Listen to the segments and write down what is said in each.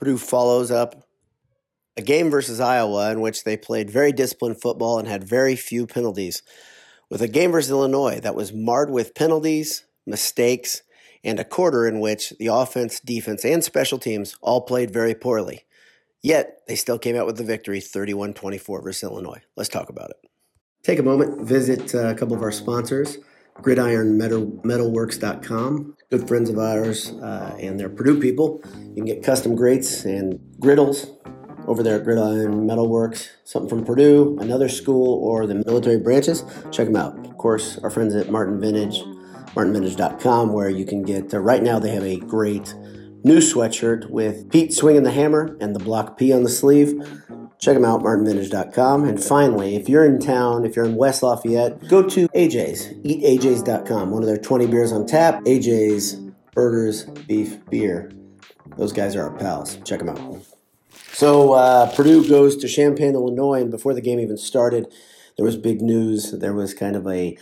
Purdue follows up a game versus Iowa in which they played very disciplined football and had very few penalties, with a game versus Illinois that was marred with penalties, mistakes, and a quarter in which the offense, defense, and special teams all played very poorly. Yet, they still came out with the victory 31 24 versus Illinois. Let's talk about it. Take a moment, visit uh, a couple of our sponsors gridironmetalworks.com. Good friends of ours uh, and they're Purdue people. You can get custom grates and griddles over there at Gridiron Metalworks. Something from Purdue, another school, or the military branches. Check them out. Of course, our friends at Martin Vintage, martinvintage.com, where you can get, uh, right now, they have a great new sweatshirt with Pete swinging the hammer and the block P on the sleeve. Check them out, martinvintage.com. And finally, if you're in town, if you're in West Lafayette, go to AJ's, eataj's.com. One of their 20 beers on tap, AJ's Burgers, Beef, Beer. Those guys are our pals. Check them out. So uh, Purdue goes to Champaign, Illinois, and before the game even started, there was big news. There was kind of a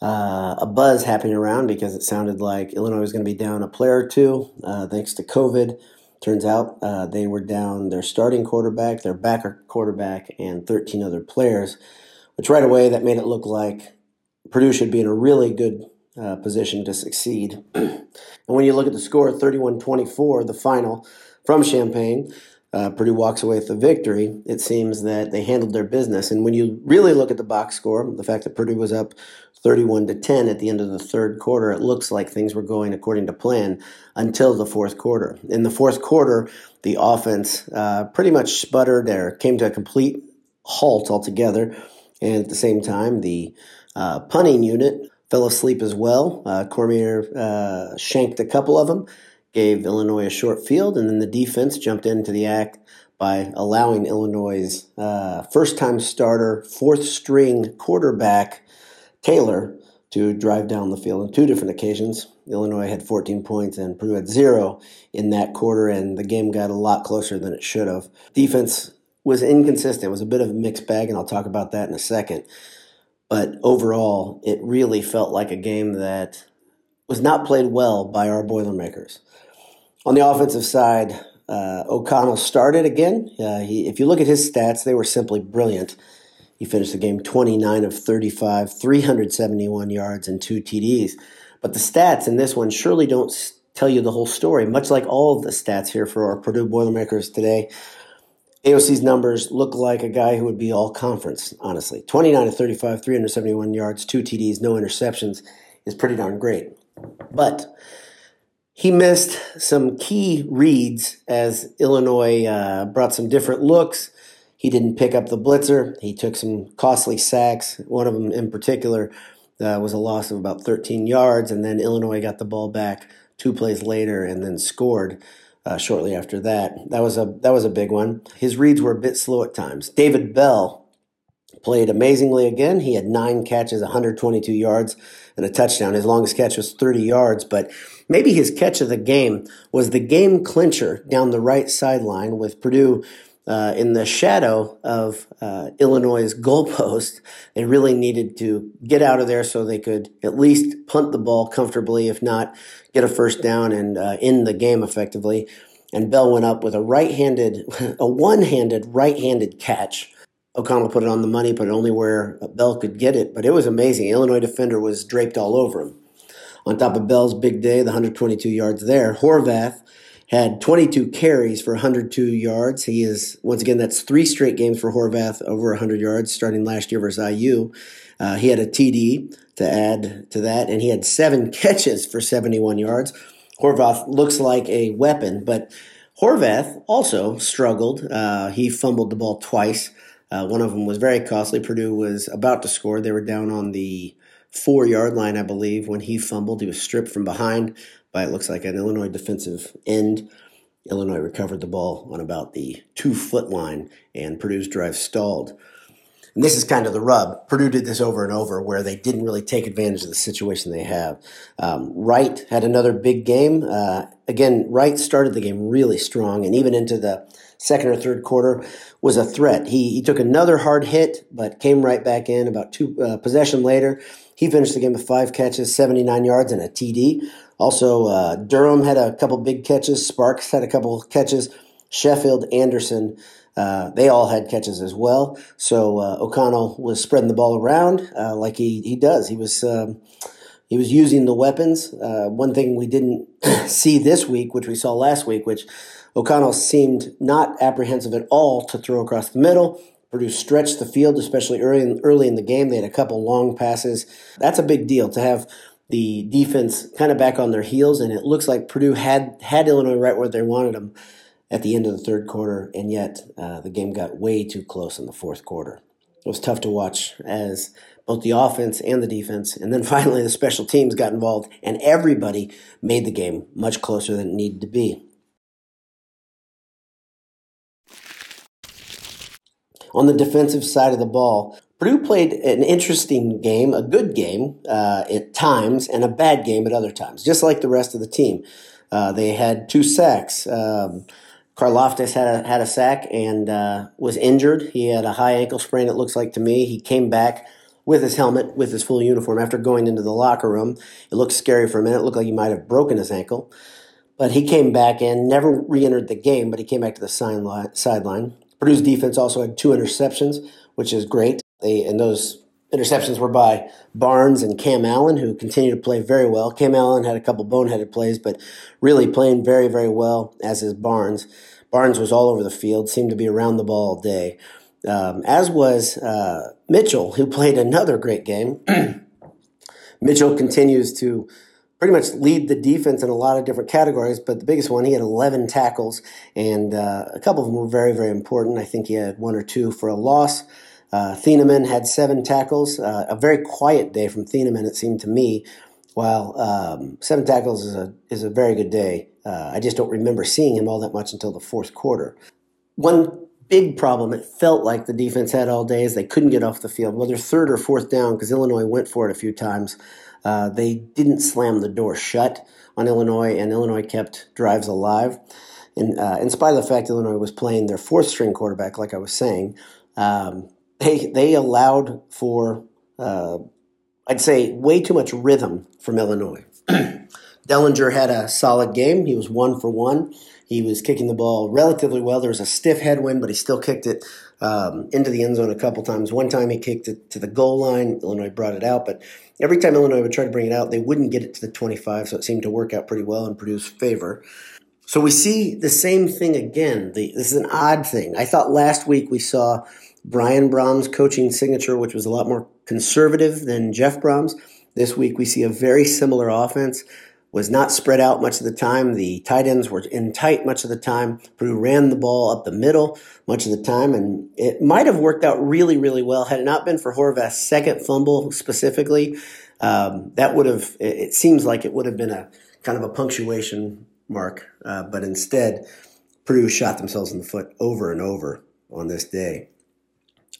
uh, a buzz happening around because it sounded like Illinois was going to be down a player or two uh, thanks to COVID. Turns out uh, they were down their starting quarterback, their backer quarterback, and 13 other players, which right away that made it look like Purdue should be in a really good uh, position to succeed. and when you look at the score, 31 24, the final from Champaign, uh, Purdue walks away with the victory. It seems that they handled their business. And when you really look at the box score, the fact that Purdue was up 31 to 10 at the end of the third quarter, it looks like things were going according to plan until the fourth quarter. In the fourth quarter, the offense uh, pretty much sputtered or came to a complete halt altogether. And at the same time, the uh, punting unit fell asleep as well. Uh, Cormier uh, shanked a couple of them, gave Illinois a short field, and then the defense jumped into the act by allowing Illinois' uh, first time starter, fourth string quarterback Taylor to drive down the field on two different occasions. Illinois had 14 points and Purdue had zero in that quarter, and the game got a lot closer than it should have. Defense was inconsistent. It was a bit of a mixed bag, and I'll talk about that in a second. But overall, it really felt like a game that was not played well by our Boilermakers. On the offensive side, uh, O'Connell started again. Uh, he, if you look at his stats, they were simply brilliant. He finished the game 29 of 35, 371 yards, and two TDs. But the stats in this one surely don't tell you the whole story, much like all of the stats here for our Purdue Boilermakers today. AOC's numbers look like a guy who would be all conference, honestly. 29 of 35, 371 yards, two TDs, no interceptions is pretty darn great. But he missed some key reads as Illinois uh, brought some different looks he didn't pick up the blitzer. He took some costly sacks. One of them in particular uh, was a loss of about 13 yards, and then Illinois got the ball back two plays later and then scored. Uh, shortly after that, that was a that was a big one. His reads were a bit slow at times. David Bell played amazingly again. He had nine catches, 122 yards, and a touchdown. His longest catch was 30 yards, but maybe his catch of the game was the game clincher down the right sideline with Purdue uh, in the shadow of uh, Illinois' goalpost, they really needed to get out of there so they could at least punt the ball comfortably, if not get a first down and uh, end the game effectively. And Bell went up with a right-handed, a one-handed right-handed catch. O'Connell put it on the money, but only where Bell could get it. But it was amazing. Illinois defender was draped all over him. On top of Bell's big day, the 122 yards there, Horvath had 22 carries for 102 yards. He is, once again, that's three straight games for Horvath over 100 yards, starting last year versus IU. Uh, he had a TD to add to that, and he had seven catches for 71 yards. Horvath looks like a weapon, but Horvath also struggled. Uh, he fumbled the ball twice. Uh, one of them was very costly. Purdue was about to score. They were down on the four yard line, I believe, when he fumbled. He was stripped from behind by it looks like an Illinois defensive end. Illinois recovered the ball on about the two foot line, and Purdue's drive stalled. And this is kind of the rub. Purdue did this over and over where they didn't really take advantage of the situation they have. Um, Wright had another big game. Uh, again, Wright started the game really strong, and even into the second or third quarter was a threat. He, he took another hard hit, but came right back in about two uh, possession later. He finished the game with five catches, 79 yards, and a TD. Also, uh, Durham had a couple big catches. Sparks had a couple catches. Sheffield, Anderson, uh, they all had catches as well. So uh, O'Connell was spreading the ball around uh, like he, he does. He was um, he was using the weapons. Uh, one thing we didn't see this week, which we saw last week, which O'Connell seemed not apprehensive at all to throw across the middle. Purdue stretched the field, especially early in, early in the game. They had a couple long passes. That's a big deal to have the defense kind of back on their heels, and it looks like Purdue had had Illinois right where they wanted them at the end of the third quarter, and yet uh, the game got way too close in the fourth quarter. It was tough to watch as both the offense and the defense, and then finally the special teams got involved, and everybody made the game much closer than it needed to be. On the defensive side of the ball, Purdue played an interesting game, a good game uh, at times, and a bad game at other times, just like the rest of the team. Uh, they had two sacks. Um, Karlaftis had a, had a sack and uh, was injured. He had a high ankle sprain, it looks like to me. He came back with his helmet, with his full uniform after going into the locker room. It looked scary for a minute. It looked like he might have broken his ankle. But he came back and never re entered the game, but he came back to the sideline. Purdue's defense also had two interceptions, which is great. They and those interceptions were by Barnes and Cam Allen, who continue to play very well. Cam Allen had a couple boneheaded plays, but really playing very, very well, as is Barnes. Barnes was all over the field, seemed to be around the ball all day, um, as was uh, Mitchell, who played another great game. Mitchell continues to pretty much lead the defense in a lot of different categories, but the biggest one, he had 11 tackles, and uh, a couple of them were very, very important. I think he had one or two for a loss. Uh, Thieneman had seven tackles. Uh, a very quiet day from Thieneman, it seemed to me. While um, seven tackles is a is a very good day, uh, I just don't remember seeing him all that much until the fourth quarter. One big problem it felt like the defense had all day is they couldn't get off the field, whether third or fourth down, because Illinois went for it a few times. Uh, they didn't slam the door shut on Illinois, and Illinois kept drives alive. And uh, in spite of the fact Illinois was playing their fourth string quarterback, like I was saying, um, they they allowed for uh, I'd say way too much rhythm from Illinois. Dellinger had a solid game. He was one for one. He was kicking the ball relatively well. There was a stiff headwind, but he still kicked it um, into the end zone a couple times. One time he kicked it to the goal line. Illinois brought it out, but every time Illinois would try to bring it out, they wouldn't get it to the 25, so it seemed to work out pretty well and Purdue's favor. So we see the same thing again. The, this is an odd thing. I thought last week we saw Brian Brohm's coaching signature, which was a lot more conservative than Jeff Brohm's. This week we see a very similar offense. Was not spread out much of the time. The tight ends were in tight much of the time. Purdue ran the ball up the middle much of the time, and it might have worked out really, really well had it not been for Horvath's second fumble specifically. Um, that would have. It seems like it would have been a kind of a punctuation mark, uh, but instead, Purdue shot themselves in the foot over and over on this day.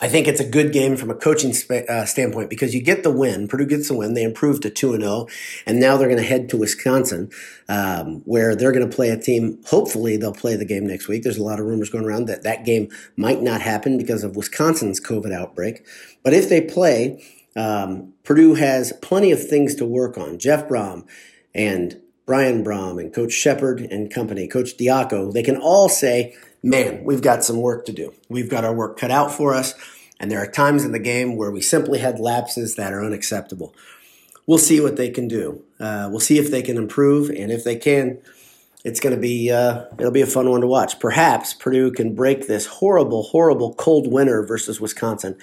I think it's a good game from a coaching sp- uh, standpoint because you get the win. Purdue gets the win. They improved to 2 0. And now they're going to head to Wisconsin, um, where they're going to play a team. Hopefully, they'll play the game next week. There's a lot of rumors going around that that game might not happen because of Wisconsin's COVID outbreak. But if they play, um, Purdue has plenty of things to work on. Jeff Brohm and Brian Brohm and Coach Shepard and company, Coach Diaco, they can all say, man, we've got some work to do. We've got our work cut out for us. And there are times in the game where we simply had lapses that are unacceptable. We'll see what they can do. Uh, we'll see if they can improve. And if they can, it's going to be uh, it'll be a fun one to watch. Perhaps Purdue can break this horrible, horrible cold winter versus Wisconsin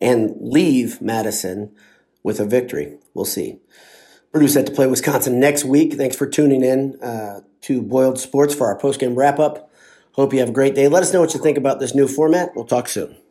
and leave Madison with a victory. We'll see. Purdue set to play Wisconsin next week. Thanks for tuning in uh, to Boiled Sports for our postgame wrap up. Hope you have a great day. Let us know what you think about this new format. We'll talk soon.